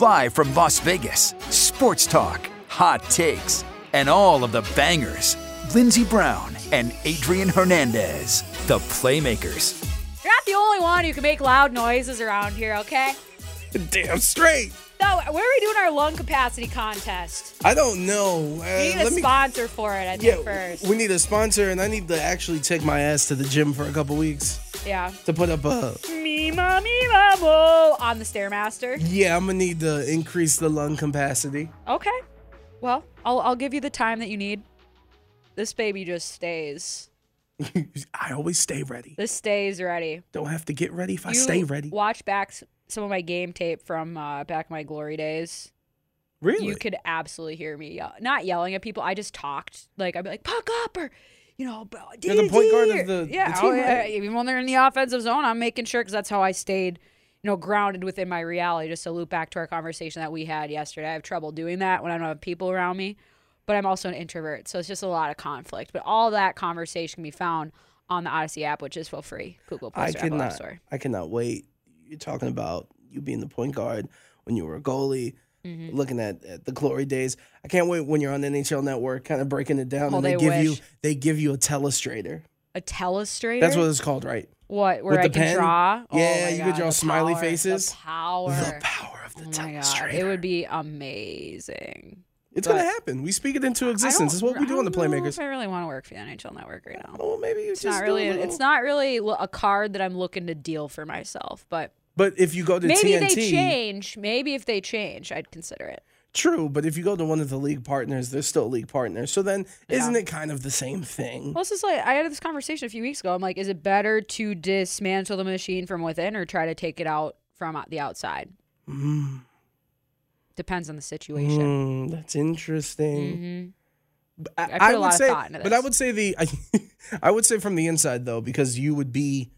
Live from Las Vegas, sports talk, hot takes, and all of the bangers. Lindsey Brown and Adrian Hernandez, the Playmakers. You're not the only one who can make loud noises around here, okay? Damn straight. So, where are we doing our lung capacity contest? I don't know. Uh, We need a let me- sponsor for it, I think, yeah, first. we need a sponsor, and I need to actually take my ass to the gym for a couple weeks yeah. to put up a. Me, mommy, mamo. On the Stairmaster. Yeah, I'm gonna need to increase the lung capacity. Okay. Well, I'll, I'll give you the time that you need. This baby just stays. I always stay ready. This stays ready. Don't have to get ready if I stay ready. Watch back some of my game tape from uh, back in my glory days. Really? You could absolutely hear me yell- not yelling at people. I just talked like I'd be like puck up or you know. You're the point guard DD," of the- yeah. the oh, team, yeah. right? Even when they're in the offensive zone, I'm making sure because that's how I stayed, you know, grounded within my reality. Just to loop back to our conversation that we had yesterday. I have trouble doing that when I don't have people around me, but I'm also an introvert, so it's just a lot of conflict. But all that conversation can be found on the Odyssey app, which is for free. Google Play I cannot. Store. I cannot wait. You're talking about you being the point guard when you were a goalie. Mm-hmm. Looking at, at the glory days, I can't wait when you're on the NHL Network, kind of breaking it down, Oh, and they, they give you they give you a telestrator. A telestrator. That's what it's called, right? What? Where With I the can pen? draw? Oh Yeah, my you could draw smiley power, faces. The power. The power of the oh my God. telestrator. It would be amazing. It's gonna happen. We speak it into existence. It's what we do on the Playmakers. I really want to work for the NHL Network right now. Oh, well, maybe It's just not really. It's not really a card that I'm looking to deal for myself. But But if you go to maybe TNT, they change. Maybe if they change, I'd consider it. true. But if you go to one of the league partners, they're still league partners. So then, isn't it kind of the same thing? Well, it's just like I had this conversation a few weeks ago. I'm like, is it better to dismantle the machine from within or try to take it out from the outside? Depends on the situation. Mm, that's interesting. hmm But I I, put I a would lot of say, thought into but I would say the, I, I would say from the inside though, because you would be,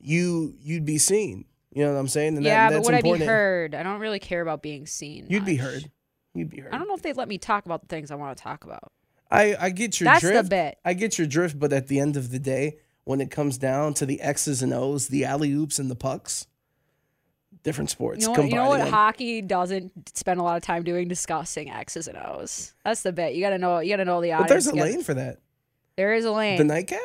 you you'd be seen. You know what I'm saying? And that- yeah, but that's would I important. be heard? I don't really care about being seen. You'd be heard. You'd be heard. I don't know if they'd let me talk about the things I want to talk about. I, I get your That's the drift. bit. I get your drift, but at the end of the day, when it comes down to the X's and O's, the alley oops and the pucks, different sports. You know, what, you know what them. hockey doesn't spend a lot of time doing discussing X's and O's. That's the bit. You gotta know. You gotta know the But there's a lane for that. There is a lane. The nightcap.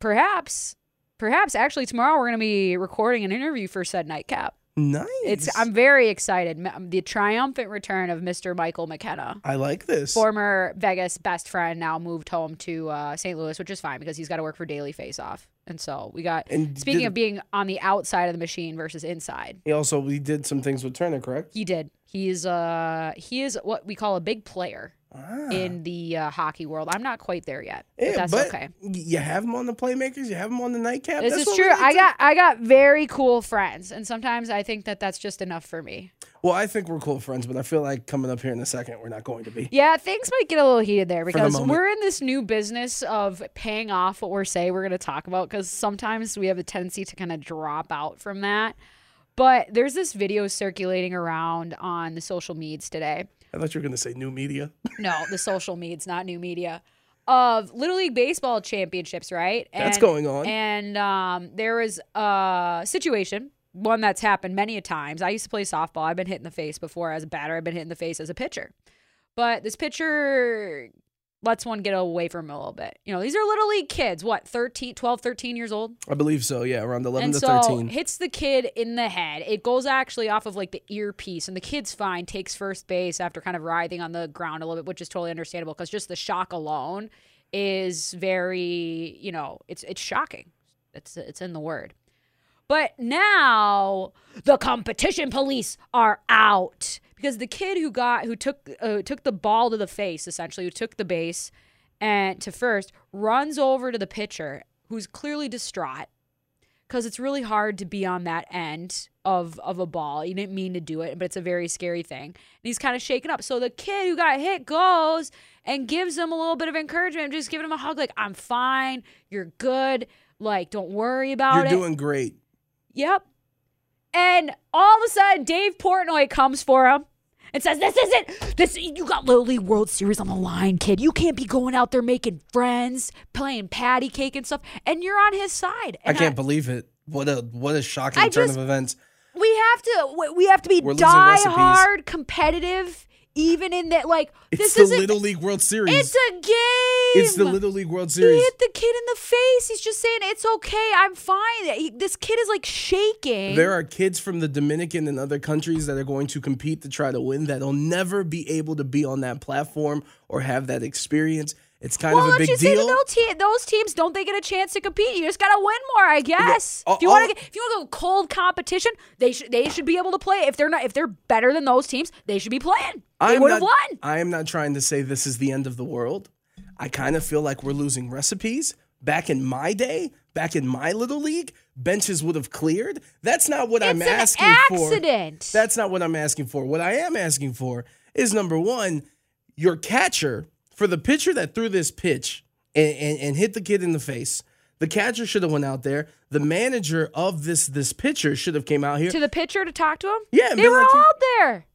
perhaps, perhaps. Actually, tomorrow we're gonna be recording an interview for said nightcap. Nice. It's. I'm very excited. The triumphant return of Mr. Michael McKenna. I like this. former Vegas best friend now moved home to uh, St. Louis, which is fine because he's got to work for Daily Faceoff. And so we got. And speaking did- of being on the outside of the machine versus inside, He also he did some things with Turner, correct? he did. He's uh he is what we call a big player Ah. in the uh, hockey world. I'm not quite there yet, but that's but okay. You have them on the playmakers. You have them on the nightcap. This That's is true. I got I got very cool friends, and sometimes I think that that's just enough for me. Well, I think we're cool friends, but I feel like coming up here in a second, we're not going to be. Yeah, things might get a little heated there because moment. we're in this new business of paying off what we're saying we're going to talk about because sometimes we have a tendency to kind of drop out from that. But there's this video circulating around on the social medias today. I thought you were going to say new media. No, the social medias, not new media. Of Little League Baseball championships, right? And, That's going on. And um, there was a situation, one that's happened many a times. I used to play softball. I've been hit in the face before as a batter. I've been hit in the face as a pitcher. But this pitcher lets one get away from a little bit. You know, these are little league kids, what, 13, 12, 13 years old? I believe so. Yeah, around 11 and to so 13. hits the kid in the head. It goes actually off of like the earpiece, and the kid's fine. Takes first base after kind of writhing on the ground a little bit, which is totally understandable because just the shock alone is very, you know, it's it's shocking. It's it's in the word. But now the competition police are out because the kid who got who took uh, took the ball to the face essentially who took the base and to first runs over to the pitcher who's clearly distraught because it's really hard to be on that end of of a ball. You didn't mean to do it, but it's a very scary thing. And he's kind of shaken up. So the kid who got hit goes and gives him a little bit of encouragement, just giving him a hug, like "I'm fine, you're good, like don't worry about it. You're doing great. Yep. And all of a sudden, Dave Portnoy comes for him and says, "This isn't this. You got lowly World Series on the line, kid. You can't be going out there making friends, playing patty cake and stuff, and you're on his side." I can't believe it. What a what a shocking I turn just- of events. we have to. we- have to be die hard, competitive, even in that. Like It's this the. Little League World Series. it's a game. It's the Little League World Series. He hit the kid in the face. He's just saying it's okay. I'm fine. He- this kid is like shaking. There are kids from the Dominican and other countries that are going to compete to try to win that'll never be able to be on that platform or have that experience. It's kind well, of a big you say deal. those, te- those teams don't they get a chance to compete? You just gotta win more, I guess. all- if you want to, if you want to go cold competition, they should they should be able to play. If they're not, if they're better than those teams, they should be playing. They I'm would have won. I am not trying to say this is the end of the world. I kind of feel like we're losing recipes. Back in my day, back in my little league, benches would have cleared. That's not what I'm It's an asking for. accident. That's not what I'm asking for. What I am asking for is number one, your catcher for the pitcher that threw this pitch and, and, and hit the kid in the face. The catcher should have went out there. The manager of this this pitcher should have came out here. to the pitcher to talk to him. Yeah, they were like- all out there.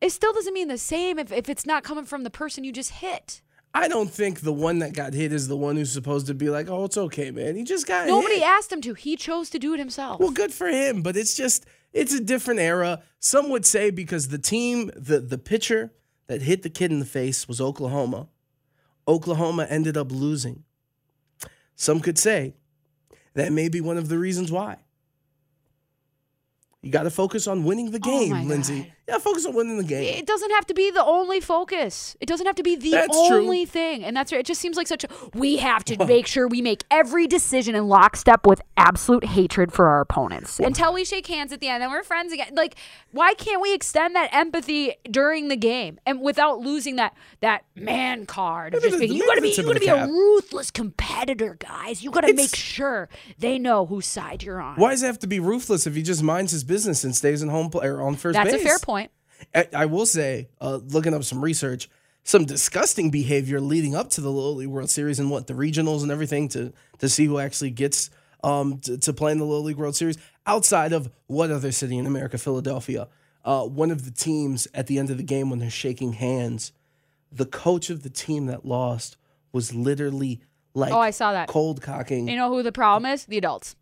It still doesn't mean the same if, if it's not coming from the person you just hit. I don't think the one that got hit is the one who's supposed to be like, "Oh, it's okay, man. He just got Nobody hit." asked him to. He chose to do it himself. Well, good for him, but it's just it's a different era. Some would say because the team, the the pitcher that hit the kid in the face was Oklahoma. Oklahoma ended up losing. Some could say that may be one of the reasons why. You got to focus on winning the Oh game, my Lindsay. God. Yeah, focus on winning the game. it doesn't have to be the only focus. It doesn't have to be the That's true. only thing. And that's right. It just seems like such a we have to make sure we make every decision in lockstep with absolute hatred for our opponents. Until we shake hands at the end and we're friends again. Like, why can't we extend that empathy during the game and without losing that that man card of just being you gotta be you gotta be a ruthless competitor, guys. You gotta make sure they know whose side you're on. Why does it have to be ruthless if he just minds his business and stays in home play, or on first That's base? a fair point. I, I will say, uh, looking up some research, some disgusting behavior leading up to the Little League World Series and what the regionals and everything to to see who actually gets um, to, to play in the Little League World Series outside of what other city in America, Philadelphia. Uh, one of the teams at the end of the game when they're shaking hands, the coach of the team that lost was literally like Oh, I saw that. cold cocking. You know who the problem is? The adults.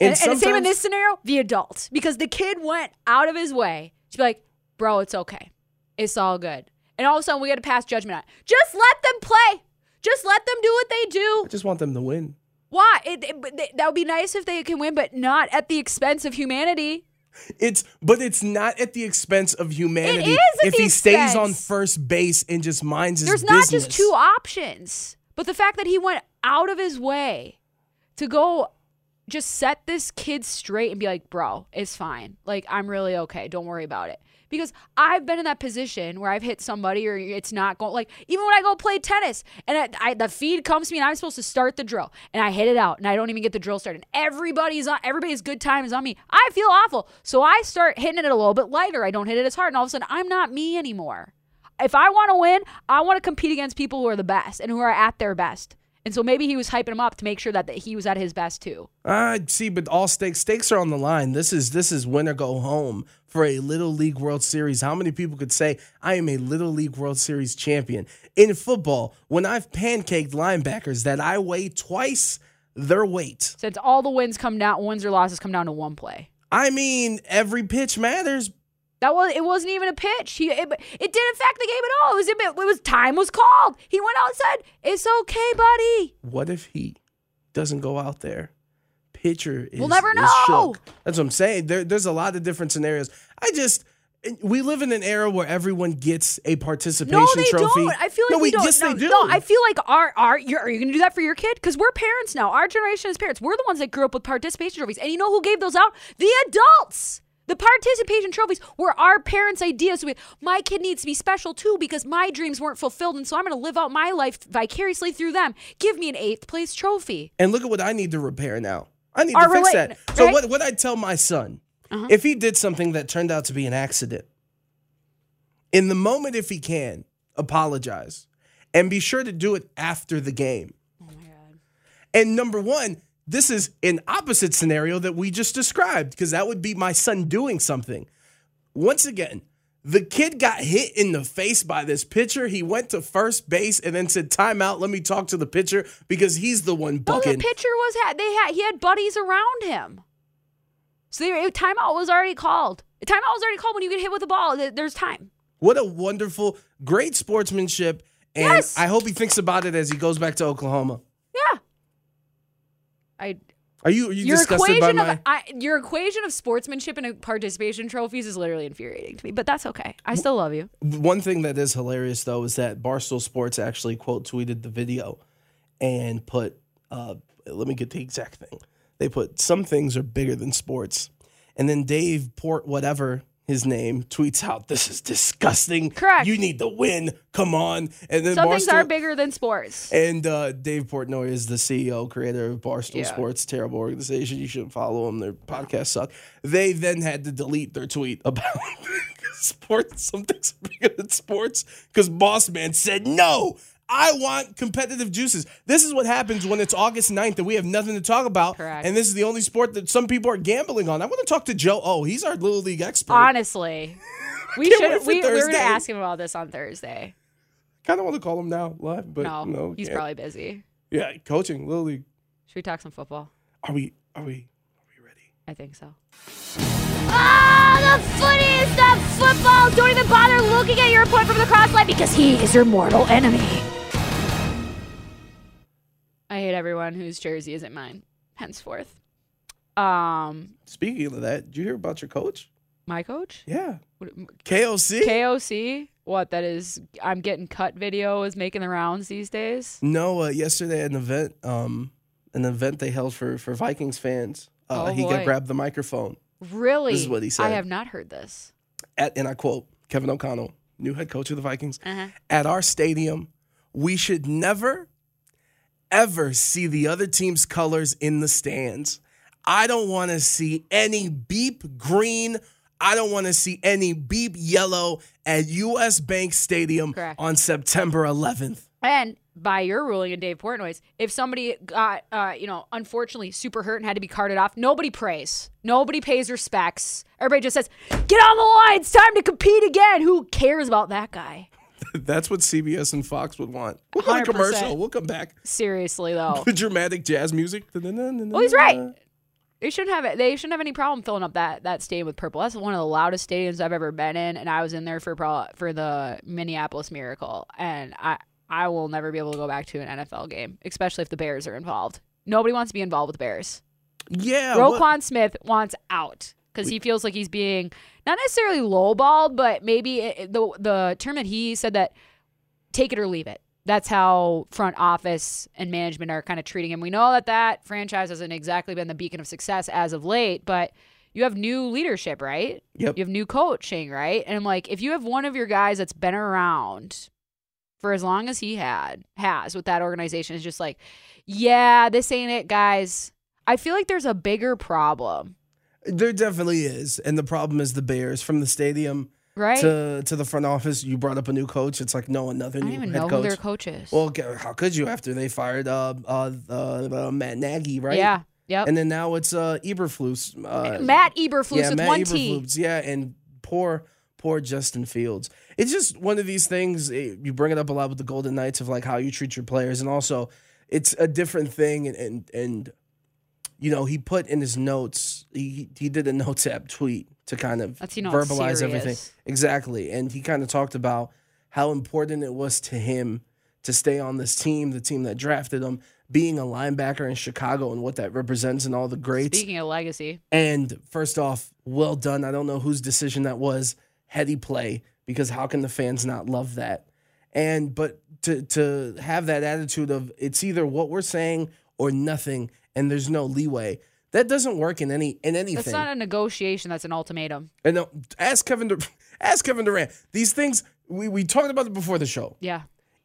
And, And, and same in this scenario, the adult. Because the kid went out of his way to be like, bro, it's okay. It's all good. And all of a sudden, we got to pass judgment on it. Just let them play. Just let them do what they do. I just want them to win. Why? It, it- that would be nice if they can win, but not at the expense of humanity. It's but it's not at the expense of humanity if he stays on first base and just minds his There's not business. just two options, but the fact that he went out of his way to go just set this kid straight and be like, bro, it's fine. Like, I'm really okay. Don't worry about it. Because I've been in that position where I've hit somebody or it's not going, like, even when I go play tennis and I, I, the feed comes to me and I'm supposed to start the drill and I hit it out and I don't even get the drill started. And everybody's on, everybody's good time is on me. I feel awful. So I start hitting it a little bit lighter. I don't hit it as hard. And all of a sudden, I'm not me anymore if I want to win, I want to compete against people who are the best and who are at their best. And so maybe he was hyping him up to make sure that, that he was at his best too. I see, but all stakes stakes are on the line. This is this is win or go home for a Little League World Series. How many people could say I am a Little League World Series champion in football? When I've pancaked linebackers that I weigh twice their weight. Since all the wins come down, wins or losses come down to one play. I mean, every pitch matters. That was it wasn't even a pitch. He it, it didn't affect the game at all. It was it was time was called. He went out and said, "It's okay, buddy." What if he doesn't go out there? Pitcher is, We'll never know. That's what I'm saying. There, there's a lot of different scenarios. I just we live in an era where everyone gets a participation No, they trophy. don't. I feel like no, we don't. yes, no, they do. no, I feel like our our you're, are you gonna do that for your kid? Because we're parents now. Our generation is parents. We're the ones that grew up with participation trophies. And you know who gave those out? The adults. The participation trophies were our parents' ideas. We, my kid needs to be special too because my dreams weren't fulfilled, and so I'm going to live out my life vicariously through them. Give me an eighth place trophy. And look at what I need to repair now. I need Our to fix rela- that. So right? what what I tell my son, Uh-huh. if he did something that turned out to be an accident, in the moment if he can, apologize. And be sure to do it after the game. Oh my god. And number one, this is an opposite scenario that we just described, because that would be my son doing something. Once again, the kid got hit in the face by this pitcher. He went to first base and then said, "Timeout. Let me talk to the pitcher because he's the one bucking." the pitcher was had they had he had buddies around him. So they, timeout was already called. Timeout was already called when you get hit with the ball. There's time. What a wonderful, great sportsmanship. And Yes. I hope he thinks about it as he goes back to Oklahoma. I Are you are you your disgusted by equation my of I, your equation of sportsmanship and participation trophies is literally infuriating to me, but that's okay. I still love you. One thing that is hilarious though is that Barstool Sports actually quote tweeted the video and put uh let me get the exact thing. They put some things are bigger than sports. And then Dave Port whatever his name tweets out this is disgusting. Correct. You need to win. Come on. And then Some things are bigger than sports. And uh, Dave Portnoy is the CEO, creator of Barstool Yeah. Sports, terrible organization. You shouldn't follow them. Their podcasts suck. They then had to delete their tweet about sports. Some things are bigger than sports because Boss Man said no. I want competitive juices. This is what happens when it's August 9th and we have nothing to talk about. Correct. And this is the only sport that some people are gambling on. I want to talk to Joe. Oh, he's our Little League expert. Honestly. We should for we, we were Thursday. gonna ask him about this on Thursday. kind of want to call him now live, but No, no. he's can't. probably busy. Yeah, coaching, Little League. Should we talk some football? Are we, are we, are we ready? I think so. Ah, the funniest of football! Don't even bother looking at your opponent from the cross line because he is your mortal enemy. I hate everyone whose jersey isn't mine, henceforth. Um, Speaking of that, did you hear about your coach? my coach, Yeah. What- KOC? KOC. What that is? I'm getting cut. Video is making the rounds these days. no, uh, yesterday at an event, um, an event they held for for Vikings fans. Uh, Oh, he boy. got grabbed the microphone Really? This is what he said. I said. have not heard this. at, and I quote Kevin O'Connell, new head coach of the Vikings. Uh-huh. At our stadium, we should never, ever see the other team's colors in the stands. I don't want to see any beep green. I don't want to see any beep yellow at US Bank Stadium Correct. on September 11th. And by your ruling and Dave Portnoy's, if somebody got, uh, you know, unfortunately super hurt and had to be carted off, nobody prays. Nobody pays respects. Everybody just says, get on the line. It's time to compete again. Who cares about that guy? That's what CBS and Fox would want. We'll to 100%. commercial. We'll come back. Seriously, though. The dramatic jazz music. well, he's right. They shouldn't have it. They shouldn't have any problem filling up that that stadium with purple. That's one of the loudest stadiums I've ever been in, and I was in there for pro- for the Minneapolis Miracle, and I I will never be able to go back to an NFL game, especially if the Bears are involved. Nobody wants to be involved with the Bears. Yeah. Roquan what- Smith wants out because he feels like he's being not necessarily lowballed, but maybe it, the the term that he said that take it or leave it. That's how front office and management are kind of treating him. We know that that franchise hasn't exactly been the beacon of success as of late, but you have new leadership, right? Yep. You have new coaching, right? And I'm like, if you have one of your guys that's been around for as long as he had has with that organization, is just like, yeah, this ain't it, guys. I feel like there's a bigger problem, There definitely is. And the problem is the Bears from the stadium right? to to the front office. You brought up a new coach. It's like no another I new don't even head know coach. who their coach is. Well, how could you after they fired uh uh, uh, uh Matt Nagy, right? Yeah. Yep. And then now it's uh Eberflus. Uh, Matt Eberflus yeah, with Matt one T. Eberflus. Yeah, and poor poor Justin Fields. It's just one of these things. eh, you bring it up a lot with the Golden Knights of like how you treat your players, and also it's a different thing. And and, and you know he put in his notes he he did a Notes app tweet to kind of you know, verbalize everything exactly, and he kind of talked about how important it was to him to stay on this team, the team that drafted him, being a linebacker in Chicago and what that represents and all the greats. Speaking of legacy, And first off, well done. I don't know whose decision that was. Heady play because how can the fans not love that? And but to to have that attitude of it's either what we're saying or nothing, and there's no leeway. That doesn't work in any in anything. that's not a negotiation. That's an ultimatum. and no, ask Kevin Dur- ask Kevin Durant. These things we we talked about it before the show. Yeah.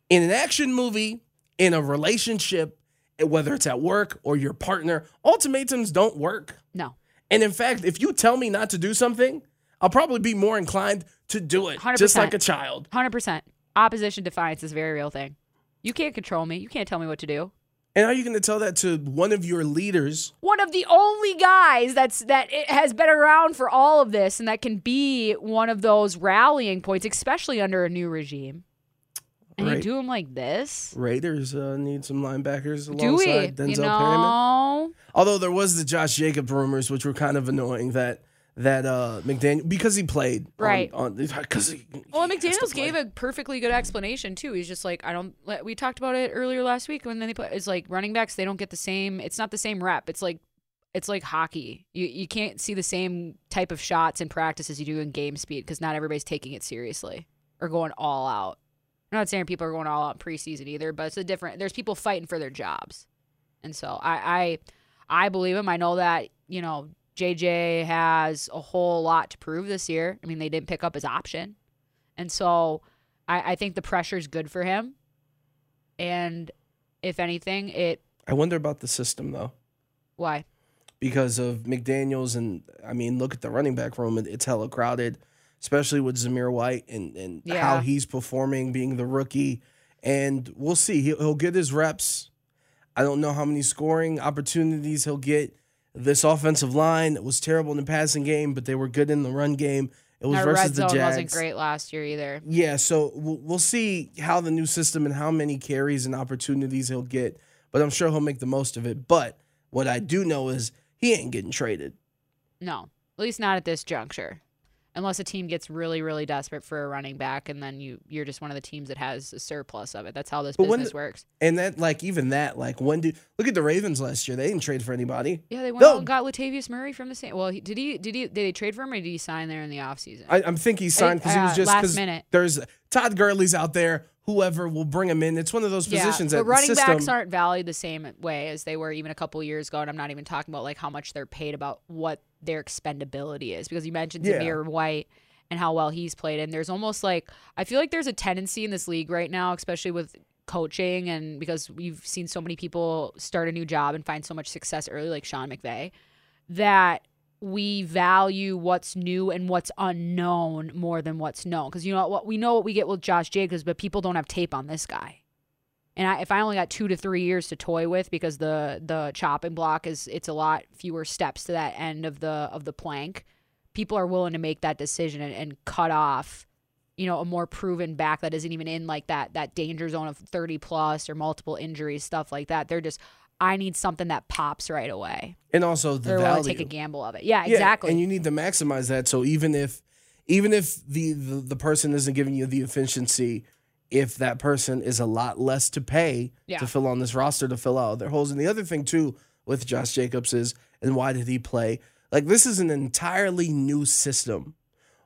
In an action movie, in a relationship, eh, whether it's at work or your partner, ultimatums don't work. No. And in fact, if you tell me not to do something, I'll probably be more inclined to do it, just 100%. like a child. Hundred percent. Opposition defiance is a very real thing. You can't control me. You can't tell me what to do. And are you going to tell that to one of your leaders? One of the only guys that's that it has been around for all of this and that can be one of those rallying points, especially under a new regime. And you do him like this? Raiders uh, need some linebackers Do we? alongside Denzel you Perryman. Although there was the Josh Jacobs rumors, which were kind of annoying that that uh, McDaniel because he played Right. on because he, Well, he has McDaniels gave a perfectly good explanation too. He's just like, I don't. We talked about it earlier last week when they put. It's like running backs. They don't get the same. It's not the same rep. It's like, it's like hockey. You you can't see the same type of shots in practice as you do in game speed because not everybody's taking it seriously or going all out. I'm not saying people are going all out in preseason either, but it's a different. There's people fighting for their jobs, and so I I I believe him. I know that you know JJ has a whole lot to prove this year. I mean, they didn't pick up his option. And so I, I think the pressure is good for him. And if anything, it I wonder about the system though. why? because of McDaniels and I mean, look at the running back room; it's hella crowded, especially with Zamir White and and how he's performing, being the rookie. And we'll see. He'll, he'll get his reps. I don't know how many scoring opportunities he'll get. This offensive line was terrible in the passing game, but they were good in the run game. It was Our versus red the zone Jags. wasn't great last year either. Yeah, so we'll, we'll see how the new system and how many carries and opportunities he'll get. But I'm sure he'll make the most of it. But what I do know is he ain't getting traded. No, at least not at this juncture. Unless a team gets really, really desperate for a running back, and then you you're just one of the teams that has a surplus of it. That's how this But business the- works. And that, like, even that, like, when do look at the Ravens last year? They didn't trade for anybody. Yeah, they went No. out and got Latavius Murray from the same. Well, he, did he did he did they trade for him or did he sign there in the offseason? I, I'm thinking he signed because he was uh, just last minute. there's Todd Gurley's out there. Whoever will bring him in. It's one of those positions but that running system, backs aren't valued the same way as they were even a couple years ago. And I'm not even talking about like how much they're paid, about what their expendability is. Because you mentioned Yeah. Zamir White and how well he's played, and there's almost like I feel like there's a tendency in this league right now, especially with coaching and because we've seen so many people start a new job and find so much success early, like Sean McVay, that we value what's new and what's unknown more than what's known. Because you know what we know what we get with Josh Jacobs, but people don't have tape on this guy. And I, if I only got two to three years to toy with, because the the chopping block is it's a lot fewer steps to that end of the of the plank, people are willing to make that decision and, and cut off, you know, a more proven back that isn't even in like that that danger zone of thirty plus or multiple injuries, stuff like that. They're just I need something that pops right away. and also the They're value. to take a gamble of it. Yeah, Yeah, exactly. And you need to maximize that. So even if even if the, the the person isn't giving you the efficiency, if that person is a lot less to pay Yeah. to fill on this roster to fill out their holes. And the other thing too with Josh Jacobs is, and why did he play? Like this is an entirely new system.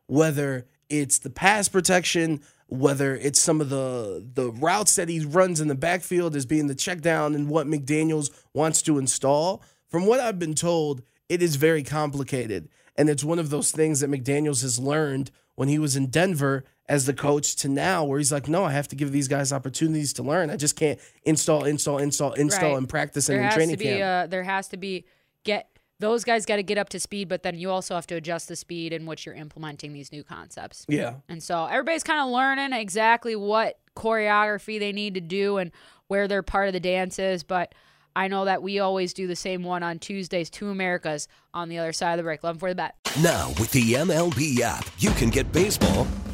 Whether it's the pass protection, whether it's some of the the routes that he runs in the backfield as being the check down and what McDaniels wants to install. From what I've been told, it is very complicated. And it's one of those things that McDaniels has learned when he was in Denver as the coach to now, where he's like, no, I have to give these guys opportunities to learn. I just can't install, install, install, install, Right. and practice and in training to be camp. uh there has to be get those guys got to get up to speed, but then you also have to adjust the speed in which you're implementing these new concepts. yeah. And so everybody's kind of learning exactly what choreography they need to do and where their part of the dance is. But I know that we always do the same one on Tuesdays, Two Americas on the other side of the break. Love 'em for the bet. Now, with the MLB app, you can get baseball